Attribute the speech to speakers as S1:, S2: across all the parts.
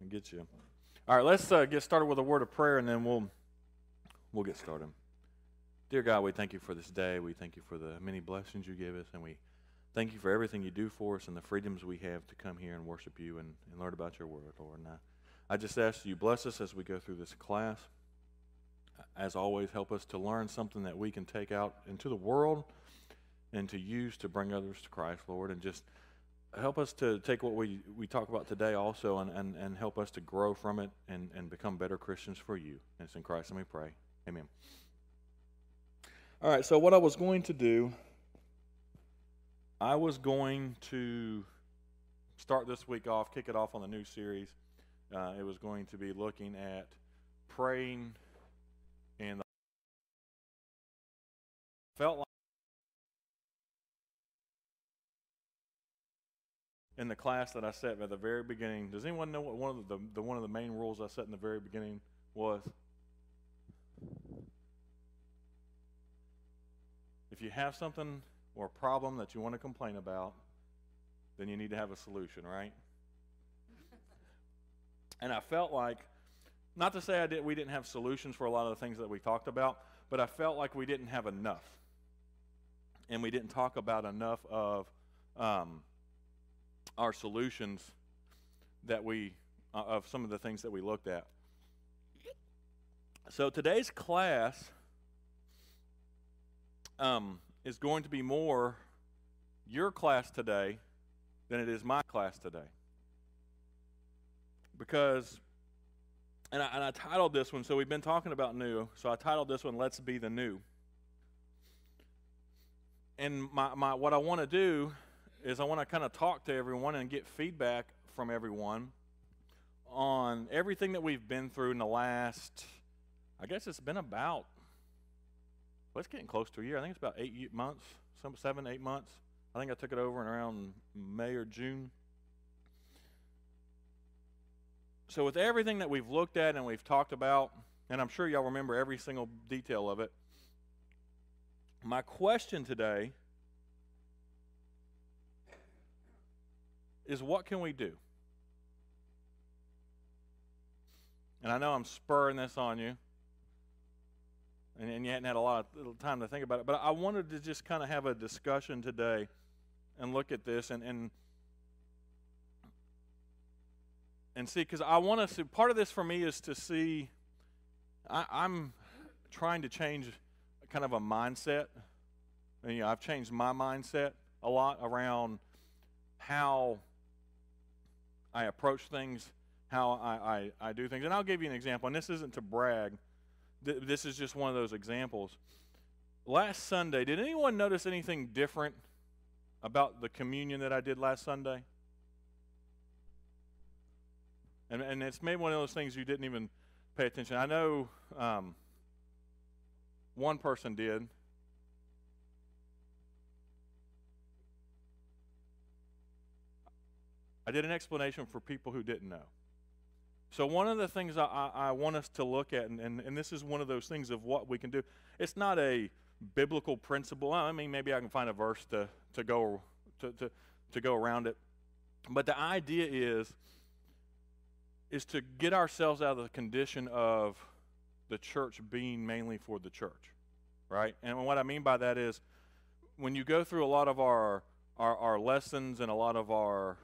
S1: and get you. All right, let's uh, get started with a word of prayer, and then we'll we'll get started. Dear God, we thank you for this day. We thank you for the many blessings you give us, and we thank you for everything you do for us and the freedoms we have to come here and worship you and, and learn about your word, Lord. And I, I just ask you bless us as we go through this class. As always, help us to learn something that we can take out into the world and to use to bring others to Christ, Lord, and just help us to take what we, we talk about today also and, and, and help us to grow from it and, and become better Christians for you. And it's in Christ let me pray. Amen. All right, so what I was going to do, I was going to start this week off, kick it off on the new series. Uh, it was going to be looking at praying and felt like in the class that I set at the very beginning. Does anyone know what one of the, the one of the main rules I set in the very beginning was? If you have something or a problem that you want to complain about, then you need to have a solution, right? and I felt like, not to say I did, we didn't have solutions for a lot of the things that we talked about, but I felt like we didn't have enough. And we didn't talk about enough of um, our solutions that we uh, of some of the things that we looked at. So today's class um, is going to be more your class today than it is my class today. Because, and I, and I titled this one, so we've been talking about new, so I titled this one, Let's Be the New. And my, my, what I want to do is I want to kind of talk to everyone and get feedback from everyone on everything that we've been through in the last, I guess it's been about, well, it's getting close to a year. I think it's about eight months, some seven, eight months. I think I took it over in around May or June. So, with everything that we've looked at and we've talked about, and I'm sure y'all remember every single detail of it, my question today is what can we do? And I know I'm spurring this on you, and, and you hadn't had a lot of time to think about it, but I wanted to just kind of have a discussion today and look at this and and, and see, because I want to see, part of this for me is to see, I, I'm trying to change kind of a mindset. And, you know, I've changed my mindset a lot around how I approach things, how I, I, I do things. And I'll give you an example, and this isn't to brag, Th- this is just one of those examples. Last Sunday, did anyone notice anything different about the communion that I did last Sunday? And, and it's maybe one of those things you didn't even pay attention. I know um, one person did. I did an explanation for people who didn't know. So, one of the things I, I, want us to look at, and, and, and, this is one of those things of what we can do, it's not a biblical principle. I mean, maybe I can find a verse to, to, go, to, to, to go around it. But the idea is, is to get ourselves out of the condition of the church being mainly for the church, right? And what I mean by that is when you go through a lot of our, our, our lessons and a lot of our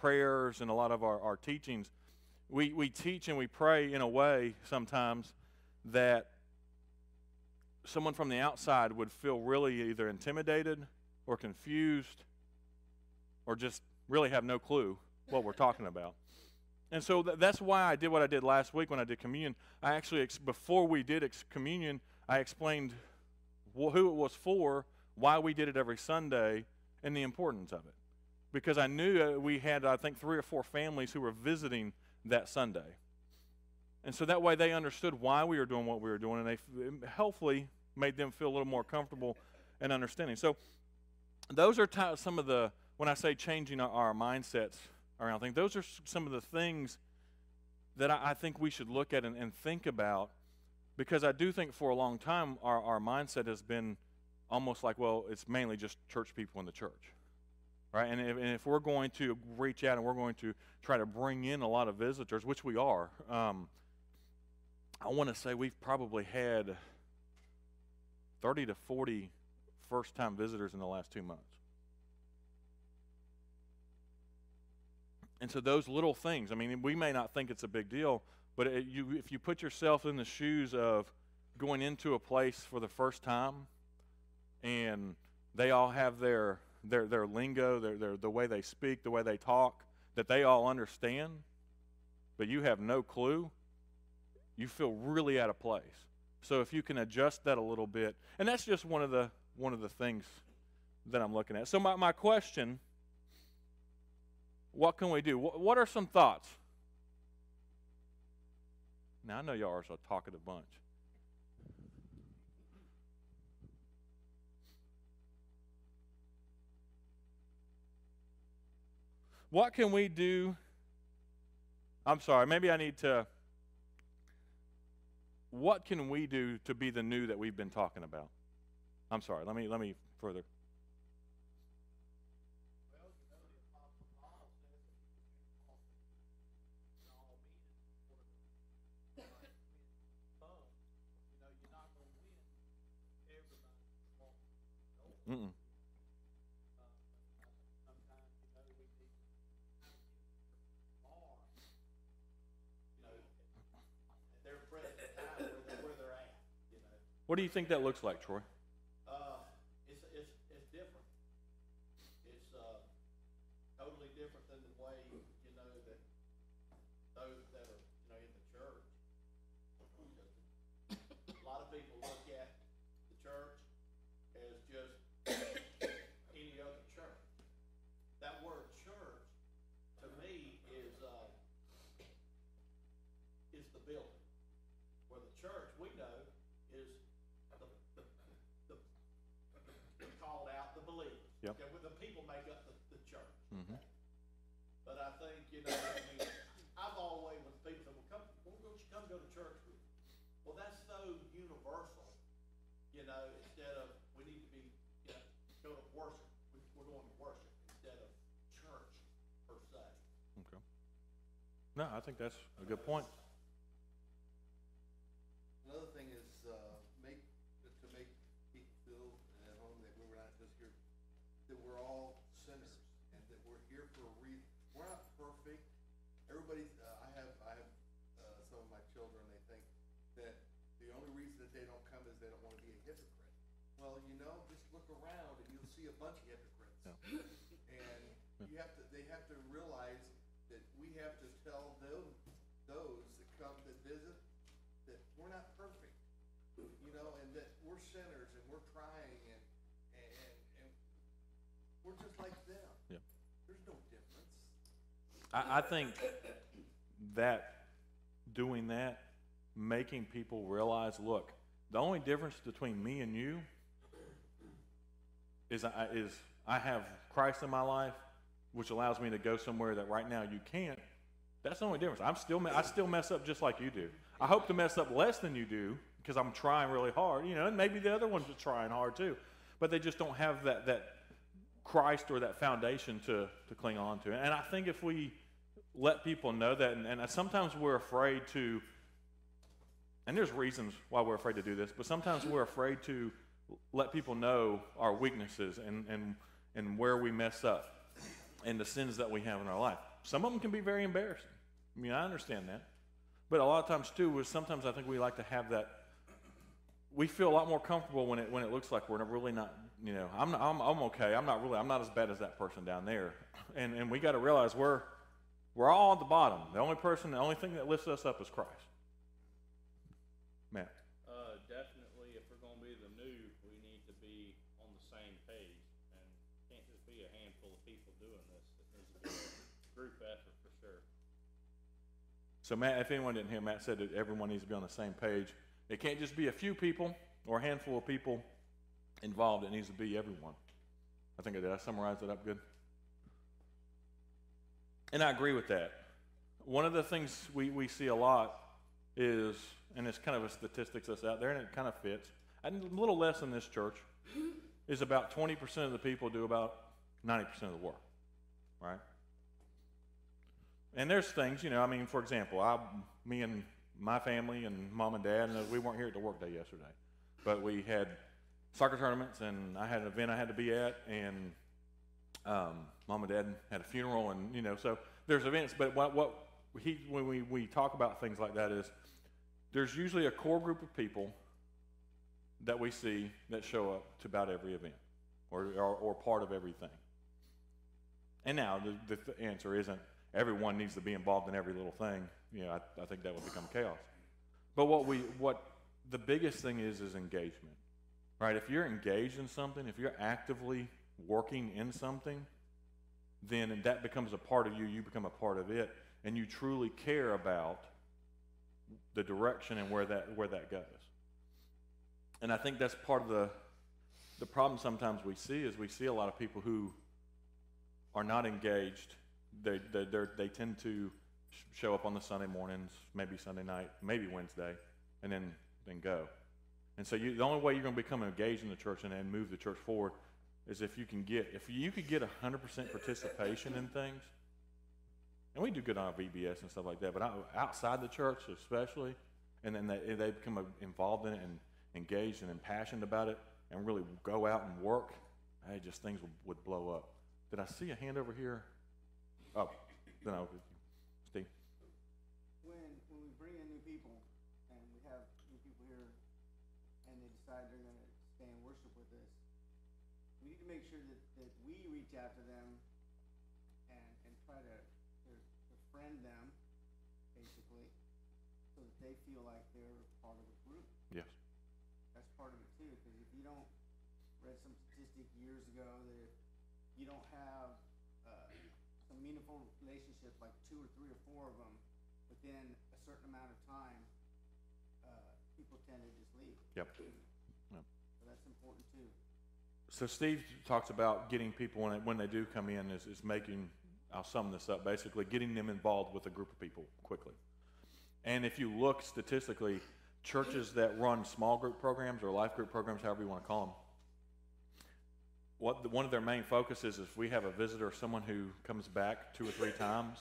S1: prayers and a lot of our, our teachings, we, we teach and we pray in a way sometimes that someone from the outside would feel really either intimidated or confused or just really have no clue what we're talking about. And so th- that's why I did what I did last week when I did communion. I actually, ex- before we did ex- communion, I explained wh- who it was for, why we did it every Sunday, and the importance of it because I knew uh, we had, I think, three or four families who were visiting that Sunday. And so that way they understood why we were doing what we were doing, and they hopefully made them feel a little more comfortable and understanding. So those are some of the, when I say changing our, our mindsets around things, those are some of the things that I, I think we should look at and, and, think about because I do think for a long time our, our mindset has been almost like, well, it's mainly just church people in the church. Right? And if, and if we're going to reach out and we're going to try to bring in a lot of visitors, which we are, um, I want to say we've probably had 30 to 40 first time visitors in the last two months. And so those little things, I mean, we may not think it's a big deal, but it, you, if you put yourself in the shoes of going into a place for the first time and they all have their, their, their lingo, their, their, the way they speak, the way they talk, that they all understand, but you have no clue, you feel really out of place. So if you can adjust that a little bit, and that's just one of the one of the things that I'm looking at. So my, my question, what can we do? What, what are some thoughts? Now I know y'all are a talkative bunch. What can we do? I'm sorry, maybe I need to what can we do to be the new that we've been talking about? I'm sorry, let me let me further. Mm-mm. What do you think that looks like, Troy?
S2: You know, I mean, I've always, when people say, well, come, well, don't you come go to church with me? Well, that's so universal, you know, instead of, we need to be, you know, go to worship, we, we're going to worship instead of church per se.
S1: Okay. No, I think that's a good point.
S3: They don't don't wanna be a hypocrite. Well, you know, just look around and you'll see a bunch of hypocrites. And you have to, they have to realize that we have to tell those, those that come to visit, that we're not perfect, you know, and that we're sinners and we're trying and, and, and we're just like them.
S1: Yeah.
S3: There's no difference.
S1: I, I think that doing that, making people realize, look, the only difference between me and you is I, is I have Christ in my life, which allows me to go somewhere that right now you can't. That's the only difference. I'm still I still mess up just like you do. I hope to mess up less than you do because I'm trying really hard, you know, and maybe the other ones are trying hard too, but they just don't have that that Christ or that foundation to to cling on to. And I think if we let people know that, and, and sometimes we're afraid to, and there's reasons why we're afraid to do this, but sometimes we're afraid to let people know our weaknesses and and and where we mess up and the sins that we have in our life. Some of them can be very embarrassing. I mean, I understand that. But a lot of times too, is sometimes I think we like to have that. We feel a lot more comfortable when it when it looks like we're really not. You know, I'm I'm I'm okay. I'm not really. I'm not as bad as that person down there. And and we got to realize we're we're all at the bottom. The only person, the only thing that lifts us up is Christ. So Matt, if anyone didn't hear, Matt said that everyone needs to be on the same page. It can't just be a few people or a handful of people involved. It needs to be everyone. I think I did. I summarized it up good. And I agree with that. One of the things we, we see a lot is, and it's kind of a statistics that's out there, and it kind of fits, a little less in this church, is about 20% of the people do about 90% of the work. right? And there's things, you know, I mean, for example, I, me and my family and mom and dad, and we weren't here at the workday yesterday, but we had soccer tournaments, and I had an event I had to be at, and um, mom and dad had a funeral, and you know, so there's events. But what what he when we we talk about things like that is there's usually a core group of people that we see that show up to about every event or or, or part of everything. And now the, the answer isn't everyone needs to be involved in every little thing. You know, I, I think that would become chaos. But what we what the biggest thing is is engagement, right? If you're engaged in something, if you're actively working in something, then that becomes a part of you. You become a part of it, and you truly care about the direction and where that where that goes. And I think that's part of the the problem sometimes we see is we see a lot of people who are not engaged. They they they tend to sh- show up on the Sunday mornings, maybe Sunday night, maybe Wednesday, and then then go. And so you, the only way you're going to become engaged in the church and, and move the church forward is if you can get if you could get 100% participation in things. And we do good on VBS and stuff like that, but outside the church especially, and then they, they become uh, involved in it and engaged and impassioned about it and really go out and work, hey, just things would, would blow up. Did I see a hand over here? Oh, then I'll, Steve.
S4: when, when we bring in new people and we have new people here and they decide they're gonna stay and worship with us, we need to make sure that, that we reach out to them and, and try to, to, to friend them, basically, so that they feel like they're part of a group.
S1: Yes.
S4: That's part of it too, because if you don't, read some statistic years ago that if you don't have, meaningful relationships, like two or three or four of them, within a certain amount of time, uh, people tend to just leave.
S1: Yep.
S4: So that's important too.
S1: So Steve talks about getting people when they, when they do come in is, is making, I'll sum this up, basically getting them involved with a group of people quickly. And if you look statistically, churches that run small group programs or life group programs, however you want to call them, what the, one of their main focuses is if we have a visitor or someone who comes back two or three times,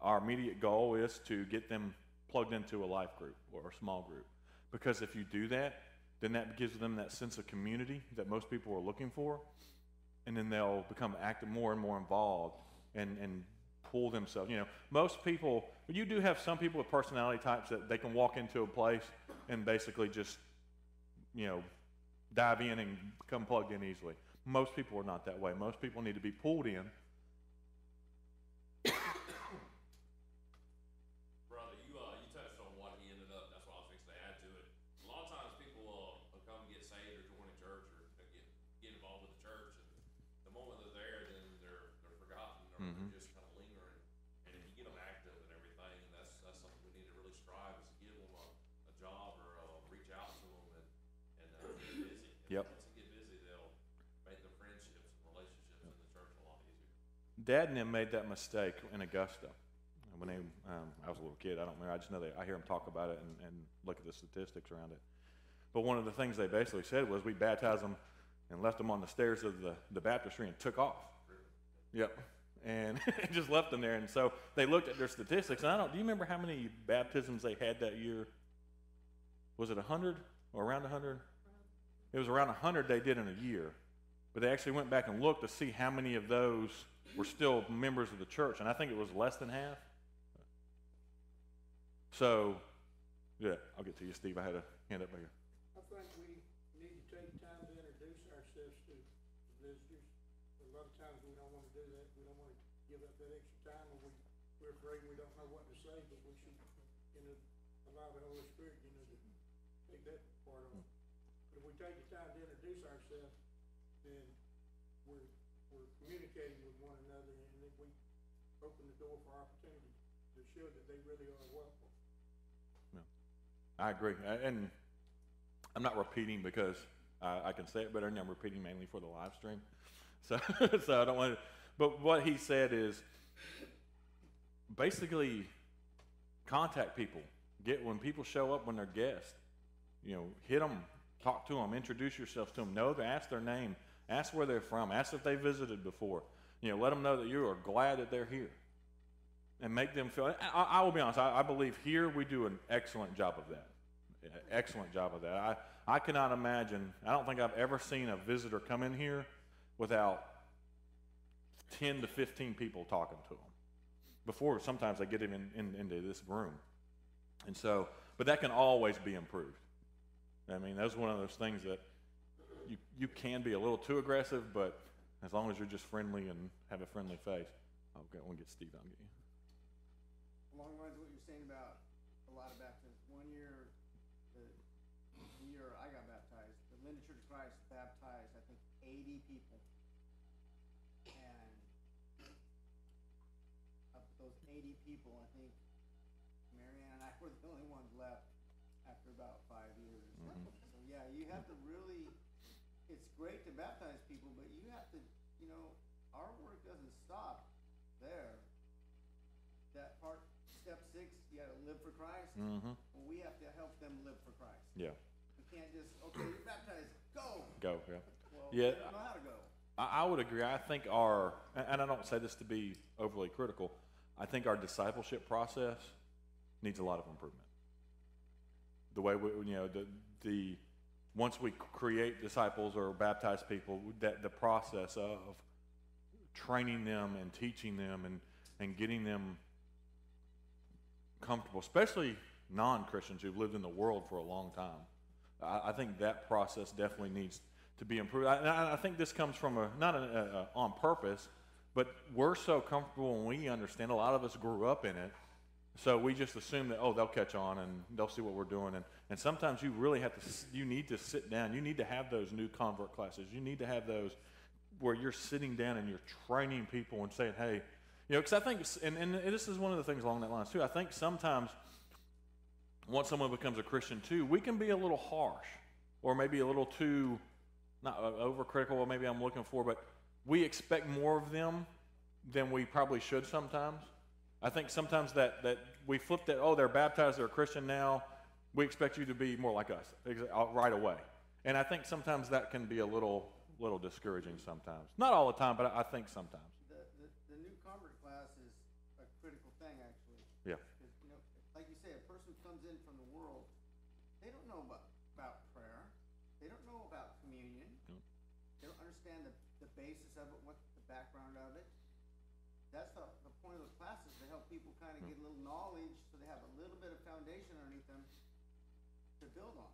S1: our immediate goal is to get them plugged into a life group or a small group. Because if you do that, then that gives them that sense of community that most people are looking for. And then they'll become active, more and more involved and, and pull themselves. You know, most people, you do have some people with personality types that they can walk into a place and basically just, you know, dive in and become plugged in easily. Most people are not that way. Most people need to be pulled in.
S5: Brother, you uh, you touched on what he ended up. That's what I was fixing to add to it. A lot of times people uh, will come and get saved or join a church or get get involved with the church, and the moment they're there, then they're they're forgotten or
S1: Mhm.
S5: they're just kind of lingering. And if you get them active and everything, and that's that's something we need to really strive is to give them a, a job or uh, reach out to them and and uh, get busy. And
S1: Yep. Dad and them made that mistake in Augusta. When they, um, I was a little kid, I don't remember. I just know they, I hear them talk about it and, and look at the statistics around it. But one of the things they basically said was we baptized them and left them on the stairs of the, the baptistry and took off. Yep. And just left them there. And so they looked at their statistics. And I don't, do you remember how many baptisms they had that year? Was it 100 or around 100? It was around 100 they did in a year. But they actually went back and looked to see how many of those were still members of the church. And I think it was less than half. So, yeah, I'll get to you, Steve. I had a hand up here.
S6: I think we need to take time to introduce ourselves to the visitors. A lot of times we don't wanna do that, we don't wanna give up that extra time, we're afraid we don't know what to say, but we should, you know, allow the Holy Spirit, you know, to take that part it. But if we take the time to introduce ourselves, then we're, we're communicating with one another, and then we open the door for opportunity show that they really are welcome.
S1: I agree. And I'm not repeating because I, I can say it better, and I'm repeating mainly for the live stream. So, so I don't want to. But what he said is basically contact people. Get when people show up when they're guests. You know, hit them, talk to them, introduce yourself to them. Know them, ask their name, ask where they're from, ask if they visited before. You know, let them know that you are glad that they're here, and make them feel. I, I will be honest. I, I believe here we do an excellent job of that. Excellent job of that. I I cannot imagine. I don't think I've ever seen a visitor come in here without ten to fifteen people talking to them before sometimes they get him in, in, into this room. And so, but that can always be improved. I mean, that's one of those things that you, you can be a little too aggressive, but as long as you're just friendly and have a friendly face. I'll get, we'll get Steve, get you.
S4: Along the lines of what you're saying about a lot of baptisms, one year, the, the year I got baptized, the Linda Church of Christ baptized, I think, eighty people. And of those eighty people, I think Marianne and I were the only ones left after about five years. Mm-hmm. So, yeah, you have to really, it's great to baptize people, but you have to, you know, our work doesn't stop there that part, step six, you gotta live for Christ.
S1: Mm-hmm.
S4: We have to help them live for Christ.
S1: Yeah,
S4: We can't just, okay, you're baptized, go.
S1: go, yeah.
S4: Well,
S1: Yeah.
S4: they don't know how to go.
S1: I, I would agree. I think our, and and I don't say this to be overly critical, I think our discipleship process needs a lot of improvement. The way we, you know, the, the, once we create disciples or baptize people, that the process of training them and teaching them and, and getting them comfortable, especially non-Christians who've lived in the world for a long time. I, I think that process definitely needs to be improved. I, I, think this comes from a not a, a, a, on purpose, but we're so comfortable and we understand. A lot of us grew up in it, so we just assume that oh they'll catch on and they'll see what we're doing. And and sometimes you really have to you need to sit down. You need to have those new convert classes. You need to have those where you're sitting down and you're training people and saying hey. You know, because I think, and, and this is one of the things along that lines too. I think sometimes once someone becomes a Christian too, we can be a little harsh or maybe a little too, not uh, overcritical, what maybe I'm looking for, but we expect more of them than we probably should sometimes. I think sometimes that, that we flip that, oh, they're baptized, they're a Christian now, we expect you to be more like us uh, right away. And I think sometimes that can be a little, little discouraging sometimes. Not all the time, but I think sometimes.
S4: That's the, the point of those classes, to help people kind of get a little knowledge, so they have a little bit of foundation underneath them to build on.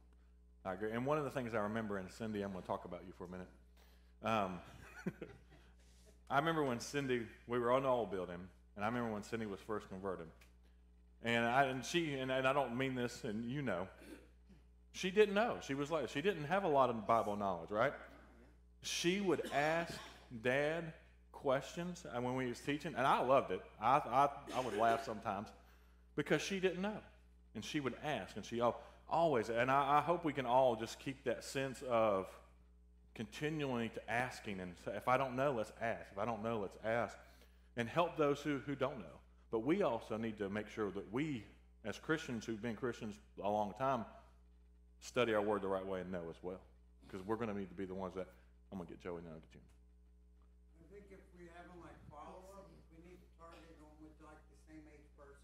S1: I agree. And one of the things I remember, and Cindy, I'm going to talk about you for a minute. Um, I remember when Cindy, we were on the old building, and I remember when Cindy was first converted. And I and she and, and I don't mean this, and you know, she didn't know. She was like she didn't have a lot of Bible knowledge, right? She would ask Dad questions and when we was teaching, and I loved it. I I, I would laugh sometimes because she didn't know, and she would ask, and she always. And I, I hope we can all just keep that sense of continually to asking and if I don't know, let's ask. If I don't know, let's ask, and help those who who don't know. But we also need to make sure that we, as Christians who've been Christians a long time, study our word the right way and know as well, because we're going to need to be the ones that. I'm going to get Joey now. I'll Get you.
S6: I think if we have them like follow-up, we need to target them with like the same age person.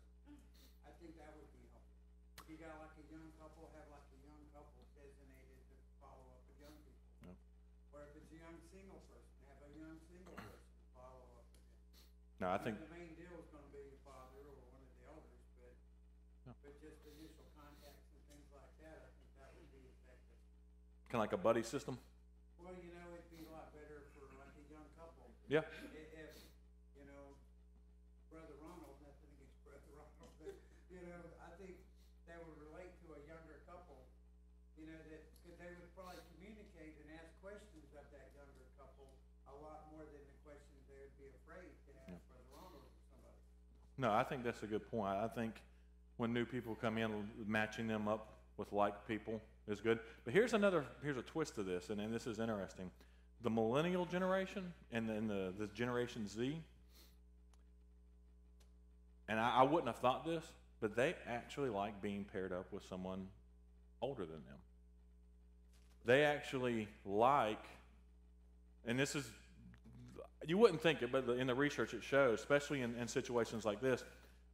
S6: I think that would be helpful. If you got like a young couple, have like a young couple designated to follow up with young people.
S1: Yep.
S6: Or if it's a young single person, have a young single person to follow up with them.
S1: No, I think
S6: The main deal is gonna be the or one of the elders, but,
S1: Yeah.
S6: but just initial contacts and things like that, I think that would be effective.
S1: kind of like a buddy system.
S6: Well, you know, it'd be a lot better for like a young couple.
S1: Yeah.
S6: I- If, you know, Brother Ronald, nothing against Brother Ronald, but, you know, I think they would relate to a younger couple, you know, that, cause they would probably communicate and ask questions of that younger couple a lot more than the questions they would be afraid to ask Brother Ronald or somebody.
S1: No, I think that's a good point. I think when new people come in, matching them up with like people is good. But here's another, here's a twist to this, and, and this is interesting. The millennial generation and then the, the Generation Z, and I, I wouldn't have thought this, but they actually like being paired up with someone older than them. They actually like, and this is, You wouldn't think it, but in the research it shows, especially in, in situations like this,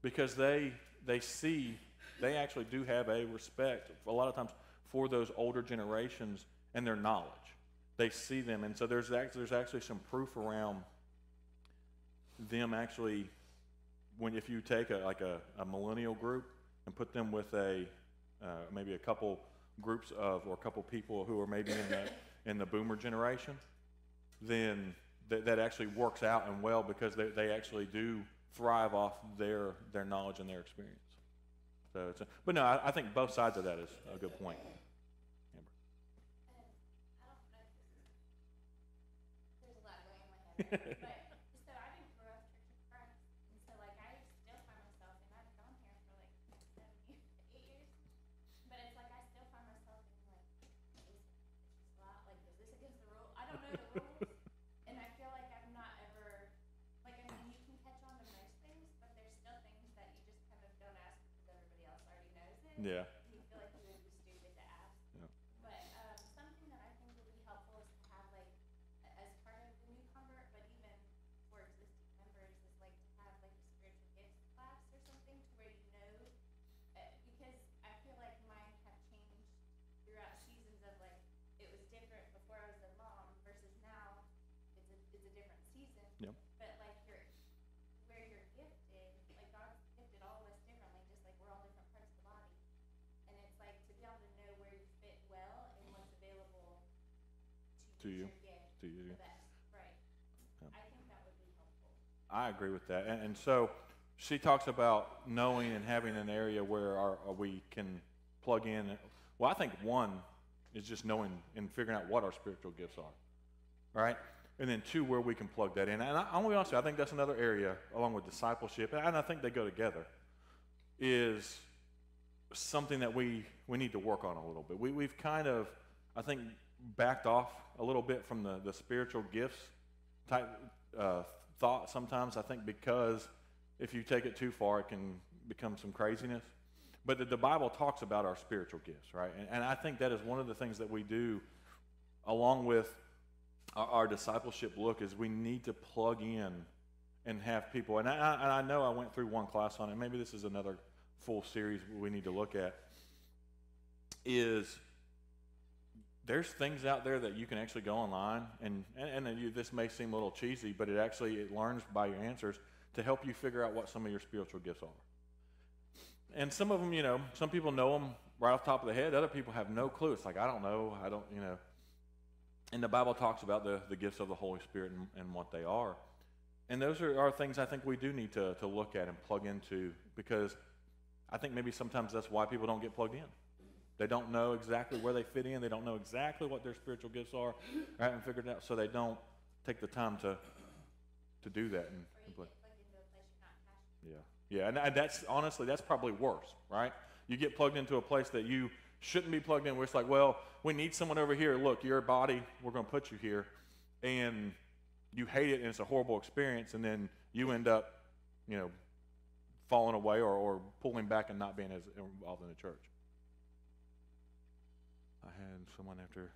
S1: because they they see they actually do have a respect a lot of times for those older generations and their knowledge. They see them, and so there's actually, there's actually some proof around them actually when if you take a like a, a millennial group and put them with a uh, maybe a couple groups of or a couple people who are maybe in the in the boomer generation, then that, that actually works out and well because they, they actually do thrive off their their knowledge and their experience. So it's a, but no, I, I think both sides of that is a good point. Amber.
S7: I don't know if this is, there's a lot going on in my head, right now, but, so I didn't grow up Church of Christ, and so like I still find myself, and I've gone here for like seven, years- eight years, but it's like I still find myself in like, is, it's just a lot, like, is this against the rule? I don't know the rules, and I feel like I'm not ever, like, I mean, you can catch on to most things, but there's still things that you just kind of don't ask because everybody else already knows it.
S1: Yeah.
S7: And you feel like you would be stupid to ask.
S1: Yeah.
S7: But um, something that I think would be helpful is to have like, a- as part of the new convert, but even for existing members, is like to have like a spiritual gifts class or something to where you know, uh, because I feel like mine have changed throughout seasons of like, it was different before I was a mom versus now, it's a, it's a different season.
S1: Yep.
S7: But like you're, where you're gifted, like God's gifted all of us differently, just like we're all different parts of the body. And it's like to be able to know where you fit well and what's available
S1: To
S7: to
S1: you.
S7: use your gift
S1: To you.
S7: the best, right?
S1: Yeah.
S7: I think that would be helpful.
S1: I agree with that. And, and so she talks about knowing and having an area where our, uh, we can plug in. Well, I think one is just knowing and figuring out what our spiritual gifts are, right? And then two, where we can plug that in. And I, I'm gonna be honest, you, I think that's another area, along with discipleship, and I think they go together, is something that we, we need to work on a little bit. We, we've kind of, I think, backed off a little bit from the, the spiritual gifts type uh, thought sometimes, I think, because if you take it too far, it can become some craziness. But the, the Bible talks about our spiritual gifts, right? And, and I think that is one of the things that we do along with our, our discipleship look is we need to plug in and have people. And I, and I know I went through one class on it. Maybe this is another full series we need to look at. Is there's things out there that you can actually go online and and, and you, this may seem a little cheesy, but it actually it learns by your answers to help you figure out what some of your spiritual gifts are. And some of them, you know, some people know them right off the top of the head. Other people have no clue. It's like I don't know. I don't, you know. And the Bible talks about the, the gifts of the Holy Spirit and, and what they are. And those are, are things I think we do need to, to look at and plug into because I think maybe sometimes that's why people don't get plugged in. They don't know exactly where they fit in. They don't know exactly what their spiritual gifts are. Or haven't figured it out, so they don't take the time to to do that. And,
S7: Or you
S1: and
S7: get plugged into a place you're not
S1: yeah, yeah, and, and that's honestly that's probably worse, right? You get plugged into a place that you shouldn't be plugged in. Where it's like, well, we need someone over here. Look, your body, we're going to put you here, and you hate it, and it's a horrible experience, and then you end up, you know, falling away or, or pulling back and not being as involved in the church. I had someone after.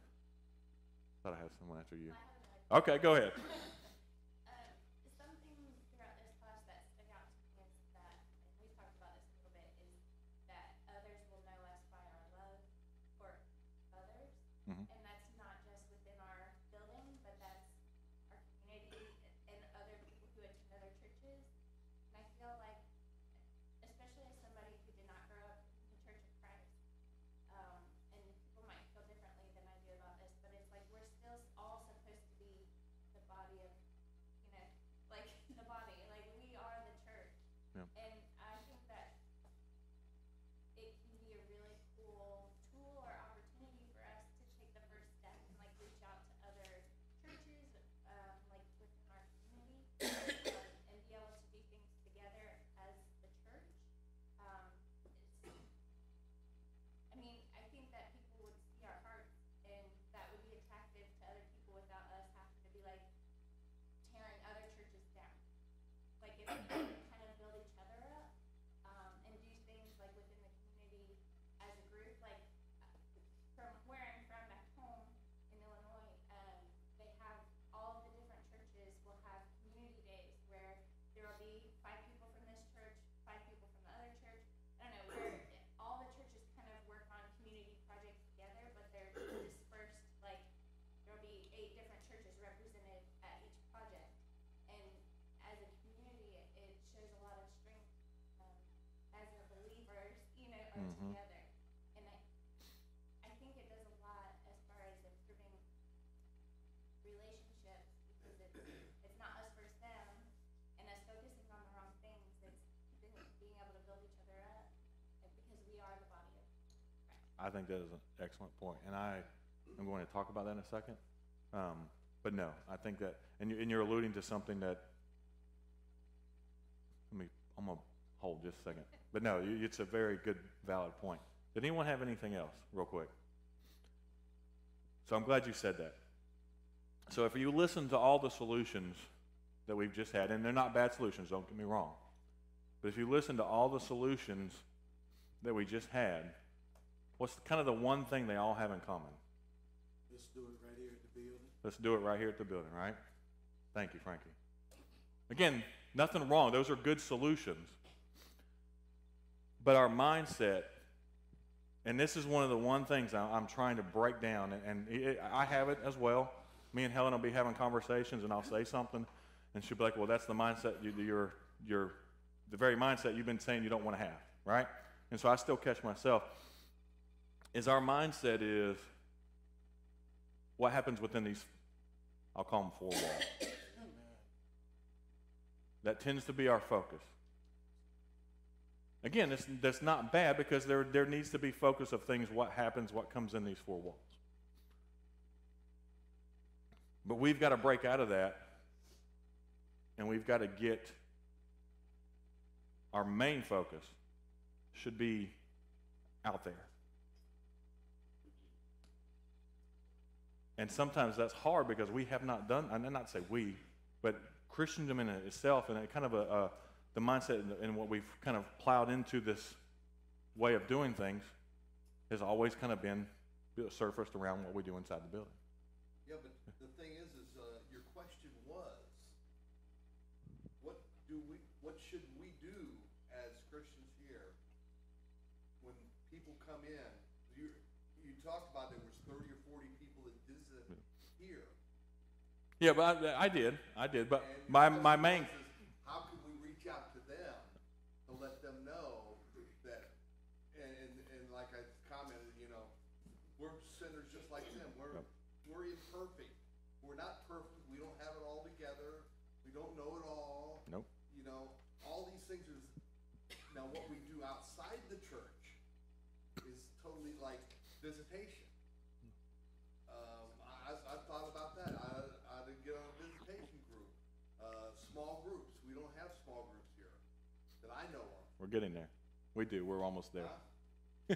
S1: Thought I had someone after you. Okay, go ahead.
S7: Um, something throughout this class that stuck out to me is that, and we've talked about this a little bit, is that others will know us by our love for others.
S1: Mhm.
S7: And that's not just within our building, but that's our community and other people who attend other churches. And I feel like, especially as somebody who did not grow up in the Church of Christ, um, and people might feel differently than I do about this, but it's like we're still s- all supposed to be the body of
S1: Mhm.
S7: together. And I, I think it does a lot as far as improving relationships because it's, it's not us versus them and us focusing on the wrong things. It's being able to build each other up uh, because we are the body of Christ.
S1: I think that is an excellent point, and I am going to talk about that in a second. Um, but no, I think that, and you're, and you're alluding to something that. Let me. I'm gonna hold just a second. But no, it's a very good, valid point. Did anyone have anything else, real quick? So I'm glad you said that. So if you listen to all the solutions that we've just had, and they're not bad solutions, don't get me wrong, but if you listen to all the solutions that we just had, what's kind of the one thing they all have in common?
S3: Let's do it right here at the building.
S1: Let's do it right here at the building, right? Thank you, Frankie. Again, nothing wrong. Those are good solutions. But our mindset, and this is one of the one things I'm trying to break down, and- I have it as well. Me and Helen will be having conversations, and I'll say something, and she'll be like, "Well, that's the mindset you, you're, you're, the very mindset you've been saying you don't want to have, right?" And so I still catch myself. Is our mindset is what happens within these I'll call them four walls. That tends to be our focus. Again, this, that's not bad because there, there needs to be focus of things, what happens, what comes in these four walls. But we've got to break out of that and we've got to get our main focus should be out there. And sometimes that's hard because we have not done, did not say we, but Christendom in itself and kind of a, a the mindset and, and what we've kind of plowed into this way of doing things has always kind of been surfaced around what we do inside the building.
S3: Yeah, but the thing is, is, uh, your question was, what do we, what should we do as Christians here when people come in? You, you talked about there was thirty or forty people that visited here.
S1: Yeah, but I, I did, I did, but
S3: and
S1: my, my main,
S3: was is, How can we reach out to them to let them know that, and, and, and like I commented, you know, we're sinners just like them, we're,
S1: Yep.
S3: we're imperfect. We're not perfect, we don't have it all together, we don't know it all.
S1: Nope.
S3: You know, all these things are, now what we do outside the church is totally like visitation. Um, I, I, I thought about that, I, I did get on a visitation group, uh, small groups, we don't have small groups here, that I know of.
S1: we're getting there. We do, we're almost there.
S3: Huh? They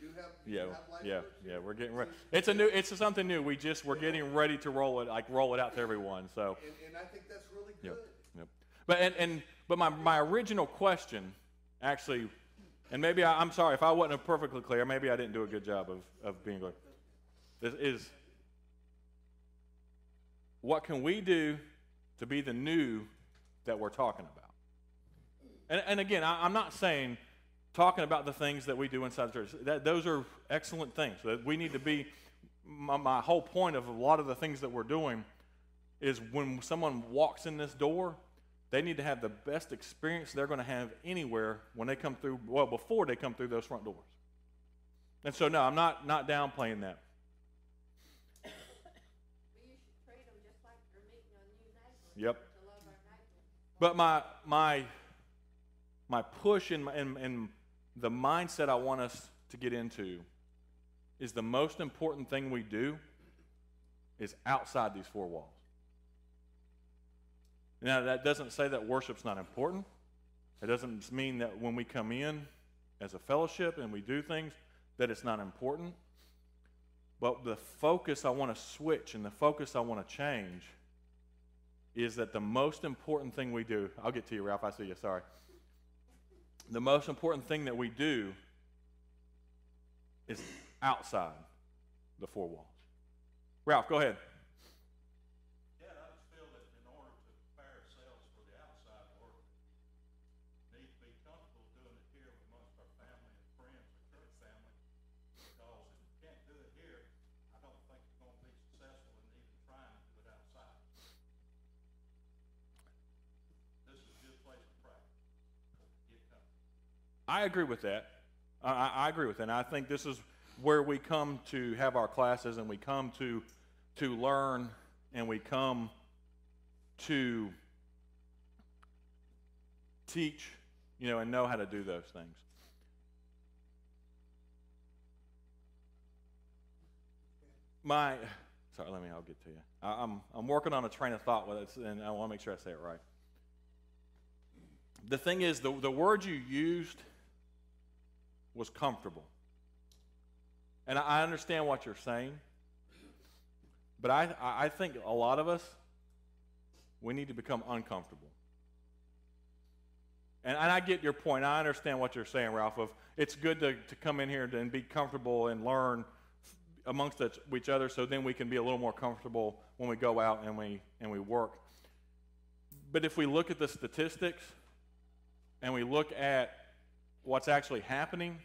S3: do have, you
S1: Yeah,
S3: have life
S1: yeah,
S3: groups
S1: yeah, we're getting ready. It's a new, it's something new. We just, we're getting ready to roll it, like roll it out to everyone, so.
S3: And, and I think that's really
S1: Yep.
S3: good.
S1: Yep. But and, and but my, my original question actually, and maybe I, I'm sorry if I wasn't perfectly clear. Maybe I didn't do a good job of, of being clear. This is what can we do to be the new that we're talking about? And, and again, I, I'm not saying talking about the things that we do inside the church. That, those are excellent things. That we need to be. My, my whole point of a lot of the things that we're doing is when someone walks in this door, they need to have the best experience they're going to have anywhere when they come through, well, before they come through those front doors. And so, no, I'm not, not downplaying that.
S8: Well, you should treat them just like you're meeting a new neighbor.
S1: Yep.
S8: To love our neighbor.
S1: But my, my, my push and, and, and the mindset I want us to get into is the most important thing we do is outside these four walls. Now, that doesn't say that worship's not important. It doesn't mean that when we come in as a fellowship and we do things, that it's not important. But the focus I want to switch and the focus I want to change is that the most important thing we do, I'll get to you, Ralph, I see you, sorry. The most important thing that we do is outside the four walls. Ralph, go ahead.
S9: Yeah, I just feel that in order to prepare ourselves for the outside work, we need to be comfortable doing it here amongst our family and friends, our church family. Because if you can't do it here, I don't think you're gonna be successful in even trying to do it outside. This is a good place to practice. Get comfortable.
S1: I agree with that. I, I, agree with that. And I think this is where we come to have our classes and we come to to learn and we come to teach, you know, and know how to do those things. My, sorry, let me, I'll get to you. I, I'm, I'm working on a train of thought with it, and I want to make sure I say it right. The thing is, the, the word you used was comfortable. And I, understand what you're saying, but I, I think a lot of us, we need to become uncomfortable. And, and I get your point. I understand what you're saying, Ralph. Of it's good to, to come in here and be comfortable and learn amongst each other, so then we can be a little more comfortable when we go out and we and we work. But if we look at the statistics and we look at what's actually happening,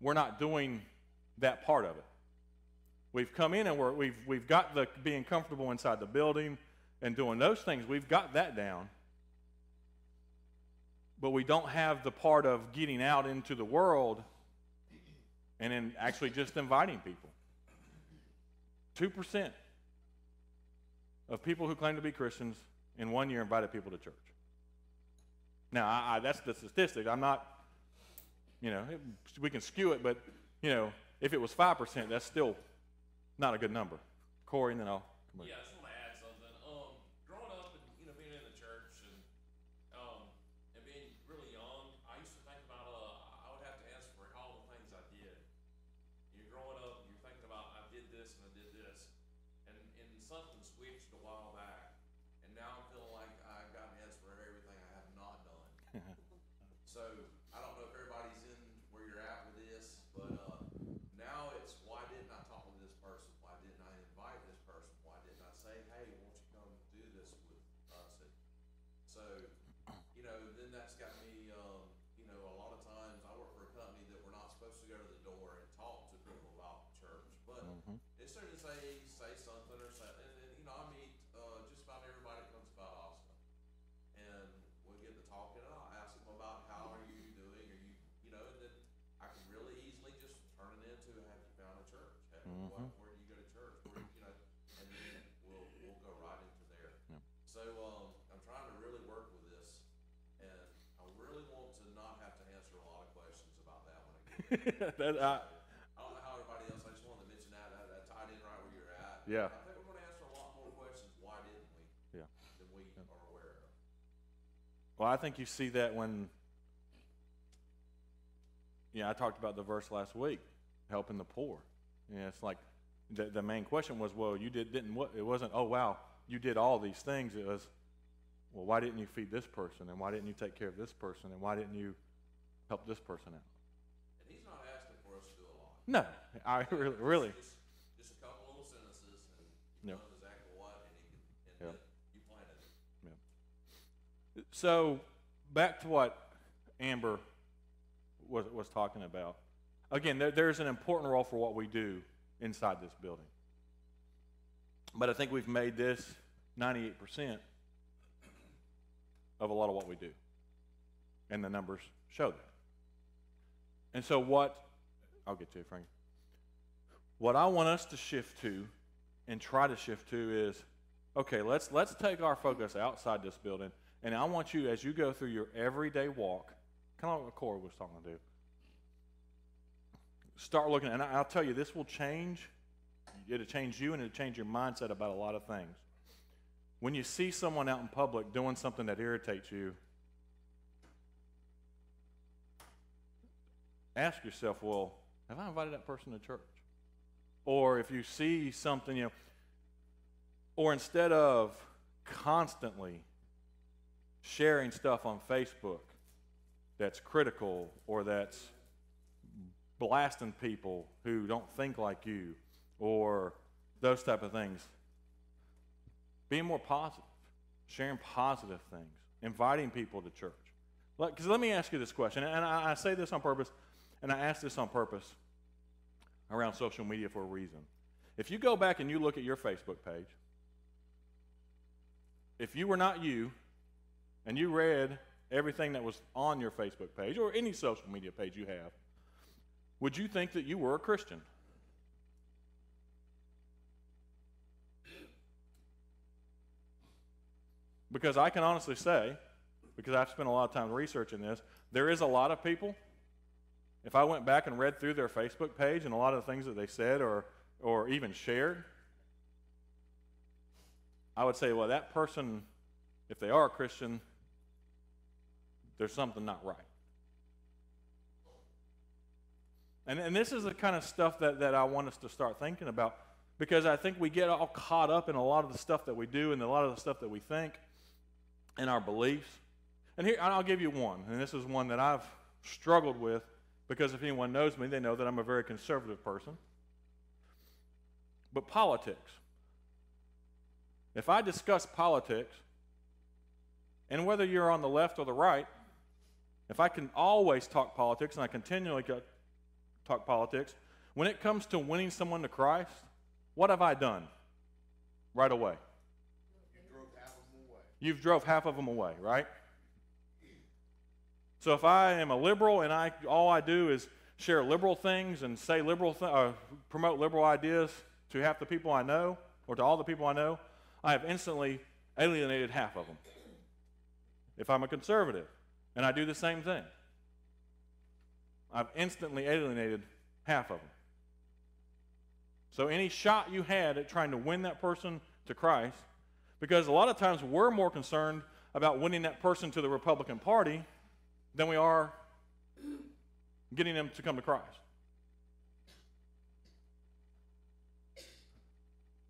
S1: we're not doing that part of it. We've come in and we're, we've, we've got the being comfortable inside the building and doing those things. We've got that down. But we don't have the part of getting out into the world and then actually just inviting people. 2% of people who claim to be Christians in one year invited people to church. Now, I, I, that's the statistic. I'm not, you know, it- we can skew it, but, you know, if it was 5%, that's still not a good number. Corey, and then I'll come back.
S5: Yeah, I just want to add something. Um, growing up and you know being in the church and um and being really young, I used to think about uh I would have to ask for all the things I did. You're growing up, you're thinking about I did this and I did this, and and something switched a while back, and now I'm feeling like I've gotten asked for everything I have not done. So I don't know if everybody's in where you're at with this, but uh, now it's why didn't I talk to this person? Why didn't I invite this person? Why didn't I say, hey, won't you come do this with us? And so, you know, then that's got me, um, you know, a lot of times I work for a company that we're not supposed to go to the door and talk to people about church, but
S1: Mhm.
S5: as soon as they say something or something, and, and you know, I meet uh, just about everybody that comes to Valdosta, and we get to talking, and I'll ask them about how are you doing, are you, you know, and then I can really easily just turn it into, have you found a church? Have, what,
S1: Mhm.
S5: where do you go to church? Where, you know, and then we'll we'll go right into there.
S1: Yep.
S5: So um, I'm trying to really work with this, and I really want to not have to answer a lot of questions about that when I get there.
S1: That, I,
S5: I don't know how everybody else, I just wanted to mention that, that, that tied in right where you're at.
S1: Yeah.
S5: I think we're gonna answer a lot more questions, why didn't we?
S1: Yeah.
S5: Than we are aware of.
S1: well, I think you see that when, yeah, I talked about the verse last week, helping the poor. Yeah, it's like the, the main question was, well, you did, didn't what? It wasn't, oh, wow, you did all these things. It was, well, why didn't you feed this person? And why didn't you take care of this person? And why didn't you help this person out?
S5: And he's not asking for us to do a lot.
S1: No, I really, really.
S5: Just, a couple little sentences, and
S1: Yeah.
S5: you know exactly what, and
S1: Yeah.
S5: you planted it.
S1: So back to what Amber was, was talking about. Again, there, there's an important role for what we do inside this building. But I think we've made this 98% of a lot of what we do. And the numbers show that. And so what, I'll get to it, Frank. What I want us to shift to and try to shift to is okay, let's let's take our focus outside this building, and I want you as you go through your everyday walk, kind of like what Corey was talking to. Start looking, and I'll tell you, this will change. It'll change you, and it'll change your mindset about a lot of things. When you see someone out in public doing something that irritates you, ask yourself, well, have I invited that person to church? Or if you see something, you know, or instead of constantly sharing stuff on Facebook that's critical or that's blasting people who don't think like you or those type of things, being more positive, sharing positive things, inviting people to church. Because let me ask you this question, and I, I say this on purpose, and I ask this on purpose around social media for a reason. If you go back and you look at your Facebook page, if you were not you and you read everything that was on your Facebook page or any social media page you have, would you think that you were a Christian? Because I can honestly say, because I've spent a lot of time researching this, there is a lot of people. If I went back and read through their Facebook page and a lot of the things that they said or, or even shared, I would say, well, that person, if they are a Christian, there's something not right. And, and this is the kind of stuff that, that I want us to start thinking about because I think we get all caught up in a lot of the stuff that we do and a lot of the stuff that we think and our beliefs. And here, I'll give you one, and this is one that I've struggled with because if anyone knows me, they know that I'm a very conservative person. But politics. If I discuss politics, and whether you're on the left or the right, if I can always talk politics and I continually talk politics, when it comes to winning someone to Christ, what have I done right away?
S3: You drove half of them away.
S1: You've drove half of them away, right? So if I am a liberal and I all I do is share liberal things and say liberal th- uh, promote liberal ideas to half the people I know or to all the people I know, I have instantly alienated half of them. If I'm a conservative and I do the same thing, I've instantly alienated half of them. So any shot you had at trying to win that person to Christ, because a lot of times we're more concerned about winning that person to the Republican Party than we are getting them to come to Christ.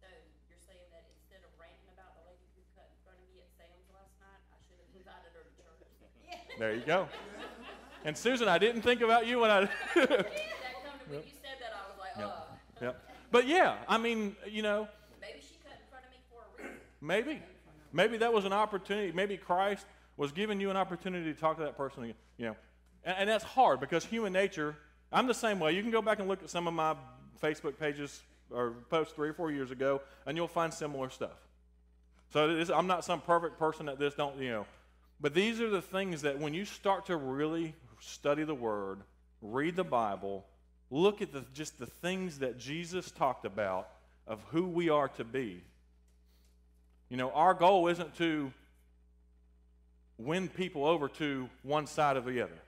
S8: So you're saying that instead of ranting about the lady who cut in front of me at Sam's last night, I should have invited her to church?
S1: There you go. And Susan, I didn't think about you when I.
S8: That come to, when you said that, I was like,
S1: Yep.
S8: uh,
S1: yep. But yeah, I mean, you know,
S8: maybe she cut in front of me for a reason.
S1: maybe, maybe that was an opportunity. Maybe Christ was giving you an opportunity to talk to that person. again, You know, and, and that's hard because human nature. I'm the same way. You can go back and look at some of my Facebook pages or posts three or four years ago, and you'll find similar stuff. So I'm not some perfect person at this. Don't you know? But these are the things that when you start to really study the Word, read the Bible, look at the, just the things that Jesus talked about of who we are to be. You know, our goal isn't to win people over to one side or the other,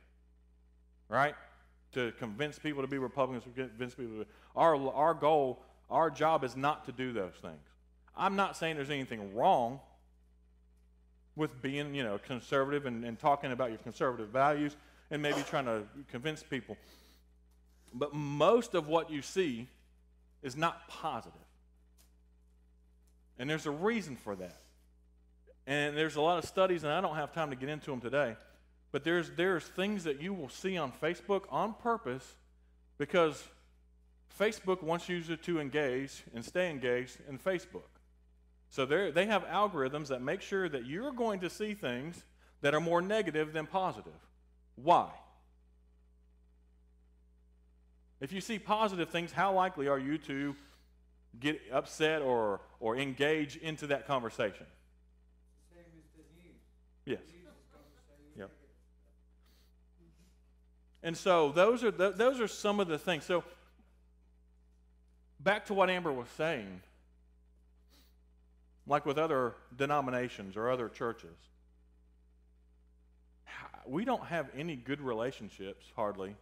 S1: right? To convince people to be Republicans, convince people to. Our, our goal, our job is not to do those things. I'm not saying there's anything wrong with being, you know, conservative and, and talking about your conservative values and maybe trying to convince people. But most of what you see is not positive. And there's a reason for that. And there's a lot of studies, and I don't have time to get into them today, but there's, there's things that you will see on Facebook on purpose because Facebook wants you to engage and stay engaged in Facebook. So they have algorithms that make sure that you're going to see things that are more negative than positive. Why? If you see positive things, how likely are you to get upset or, or engage into that conversation?
S4: Same as the news.
S1: Yes. Yep. And so those are th- those are some of the things. So back to what Amber was saying, like with other denominations or other churches, we don't have any good relationships hardly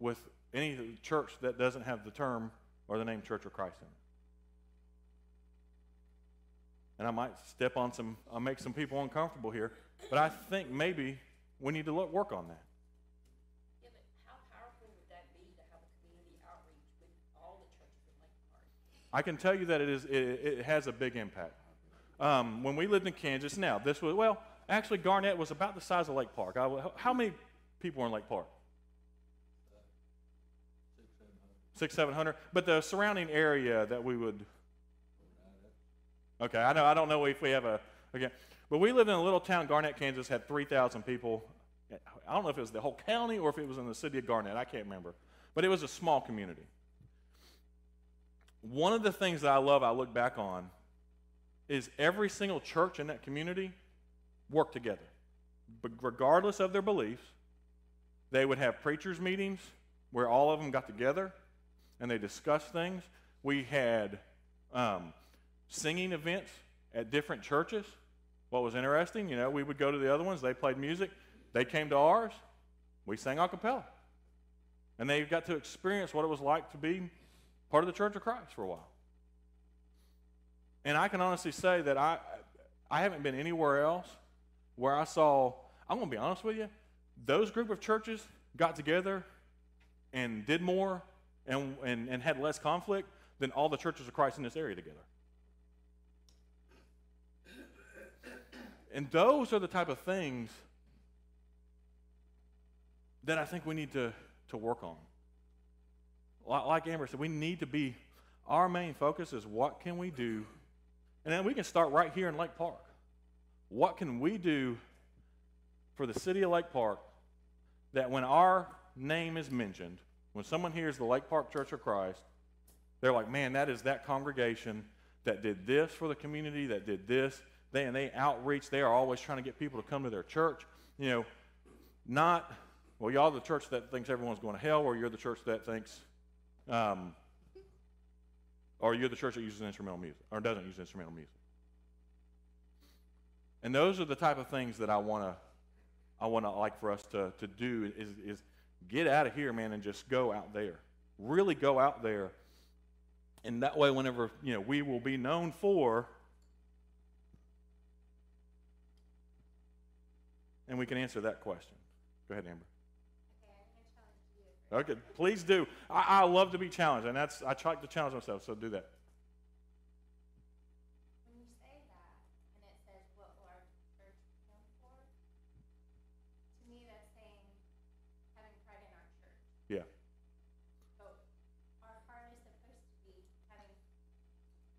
S1: with any church that doesn't have the term or the name Church of Christ in it. And I might step on some, I'll make some people uncomfortable here, but I think maybe we need to look, work on that.
S8: Yeah, but how powerful would that be to have a community outreach with all the churches in Lake Park?
S1: I can tell you that it is it, it has a big impact. Um, when we lived in Kansas, now this was well, actually Garnett was about the size of Lake Park. I, how many people were in Lake Park? Six, seven hundred. But the surrounding area that we would. Okay, I know. I don't know if we have a. Okay, but we lived in a little town, Garnett, Kansas, had three thousand people. I don't know if it was the whole county or if it was in the city of Garnett. I can't remember, but it was a small community. One of the things that I love, I look back on, is every single church in that community worked together. but regardless of their beliefs, they would have preachers' meetings where all of them got together and they discussed things. We had um, singing events at different churches. What was interesting, you know, we would go to the other ones, they played music, they came to ours, we sang a cappella. And they got to experience what it was like to be part of the Church of Christ for a while. And I can honestly say that I, I haven't been anywhere else where I saw, I'm going to be honest with you, those group of churches got together and did more and, and, and had less conflict than all the churches of Christ in this area together. And those are the type of things that I think we need to, to work on. Like, like Amber said, we need to be, our main focus is what can we do? And then we can start right here in Lake Park. What can we do for the city of Lake Park that when our name is mentioned, when someone hears the Lake Park Church of Christ, they're like, man, that is that congregation that did this for the community, that did this. They, and they outreach. They are always trying to get people to come to their church. You know, not, well, y'all the church that thinks everyone's going to hell, or you're the church that thinks, um, or you're the church that uses instrumental music, or doesn't use instrumental music. And those are the type of things that I want to, I want to like for us to, to do is, is get out of here, man, and just go out there. Really go out there. And that way, whenever, you know, we will be known for, and we can answer that question. Go ahead, Amber.
S7: Okay.
S1: Okay, please do. I, I love to be challenged, and that's I try to challenge myself, so do that.
S7: When you say that, and it says, what will our church be known for? To me, that's saying, having pride in our church.
S1: Yeah.
S7: But our heart is supposed to be having,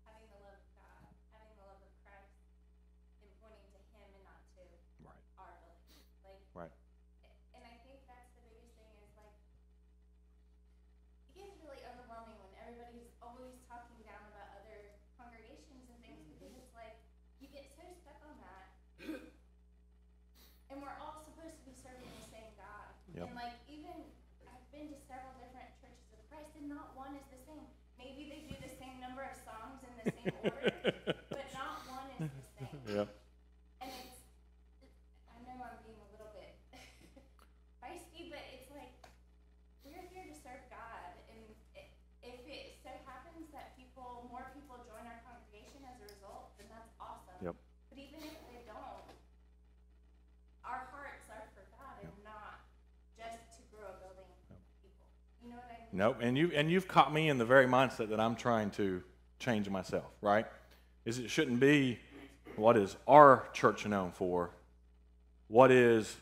S7: having the love of God, having the love of Christ, and pointing to Him and not to
S1: Right.
S7: our belief. Like,
S1: Right.
S7: and I think that's the biggest thing is like, it gets really overwhelming when everybody's always talking down about other congregations and things because it's like, you get so stuck on that. And we're all supposed to be serving the same God.
S1: Yep.
S7: And like, even, I've been to several different churches of Christ and not one is the same. Maybe they do the same number of songs in the same order, but not one is the same.
S1: Yeah.
S7: And it's, it's, I know I'm being a little bit feisty, but it's like, we're here to serve God, and i- if it so happens that people, more people join our congregation as a result, then that's awesome.
S1: Yep.
S7: But even if they don't, our hearts are for God and not just to grow a building of people. You know what I mean?
S1: Nope. And you and you've caught me in the very mindset that I'm trying to change myself. Right? Is it shouldn't be what is our church known for? What is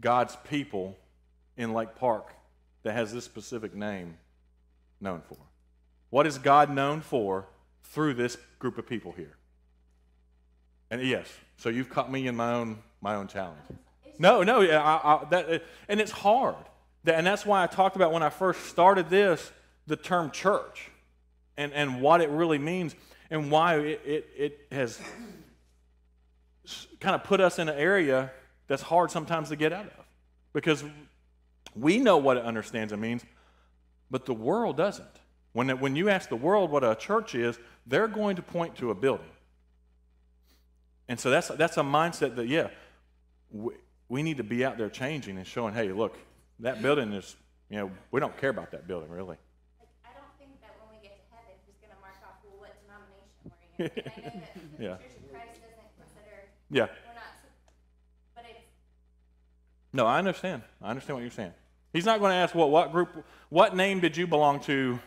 S1: God's people in Lake Park that has this specific name known for? What is God known for through this group of people here? And yes, so you've caught me in my own my own challenge. No, no, yeah, I, I, that, and it's hard, and that's why I talked about when I first started this the term church, and and what it really means, and why it it, it has kind of put us in an area that's hard sometimes to get out of, because we know what it understands and means, but the world doesn't. When it, when you ask the world what a church is, they're going to point to a building. And so that's that's a mindset that yeah, we, we need to be out there changing and showing, hey, look, that building is, you know, we don't care about that building really.
S7: Like, I don't think that when we get to heaven, he's gonna mark off, well, what denomination we're in. I know that the
S1: Yeah.
S7: Church of Christ doesn't consider,
S1: Yeah.
S7: we're not, but it's,
S1: No, I understand. I understand what you're saying. He's not going to ask what what group, what name did you belong to,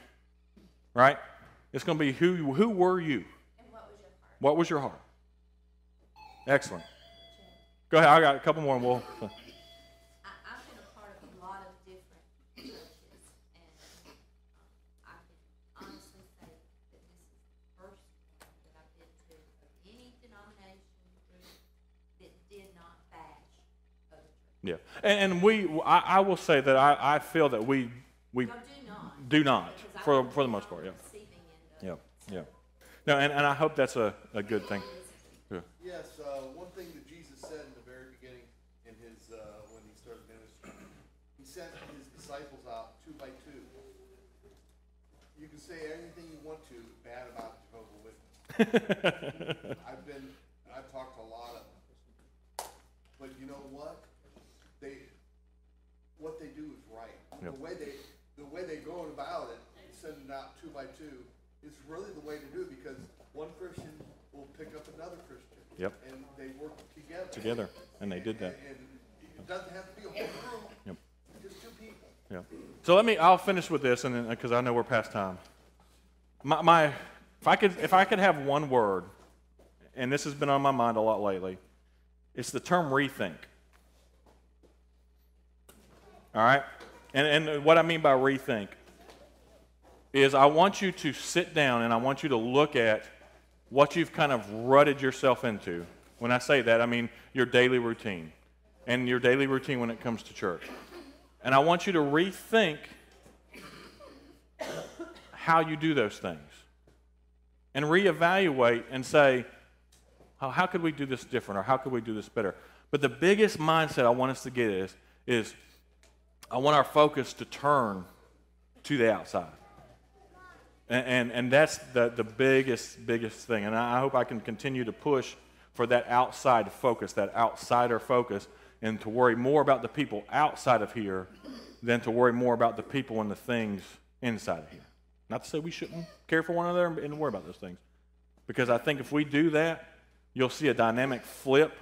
S1: right? It's going to be who who were you?
S7: and what was your heart?
S1: What was your heart? Excellent. Go ahead. I got a couple more. and We'll. Yeah, and, and we, I, I, will say that I, I feel that we we
S10: no, do not,
S1: do not for for the most part. Yeah. Yeah. Yeah. No, and, and I hope that's a, a good thing. Yeah.
S3: Yes. Uh, one thing that Jesus said in the very beginning, in his uh, when he started ministry, he sent his disciples out two by two. You can say anything you want to bad about Jehovah's Witness. I've been The way they, the way they go about it, sending out two by two, is really the way to do it because one Christian will pick up another Christian.
S1: Yep.
S3: And they work together.
S1: Together, and they did that.
S3: And it doesn't have to be a whole group.
S1: Yep.
S3: Just two people.
S1: Yeah. So let me. I'll finish with this, and then because I know we're past time. My, my, if I could, if I could have one word, and this has been on my mind a lot lately, it's the term rethink. All right, and and what I mean by rethink is I want you to sit down and I want you to look at what you've kind of rutted yourself into. When I say that, I mean your daily routine and your daily routine when it comes to church. And I want you to rethink how you do those things and reevaluate and say, oh, how could we do this different or how could we do this better? But the biggest mindset I want us to get is, is I want our focus to turn to the outside. And, and, and that's the, the biggest, biggest thing. And I, I hope I can continue to push for that outside focus, that outsider focus, and to worry more about the people outside of here than to worry more about the people and the things inside of here. Not to say we shouldn't care for one another and worry about those things. Because I think if we do that, you'll see a dynamic flip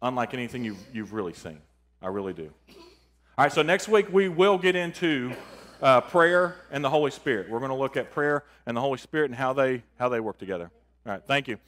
S1: unlike anything you've, you've really seen. I really do. All right, so next week we will get into uh, prayer and the Holy Spirit. We're going to look at prayer and the Holy Spirit and how they, how they work together. All right, thank you.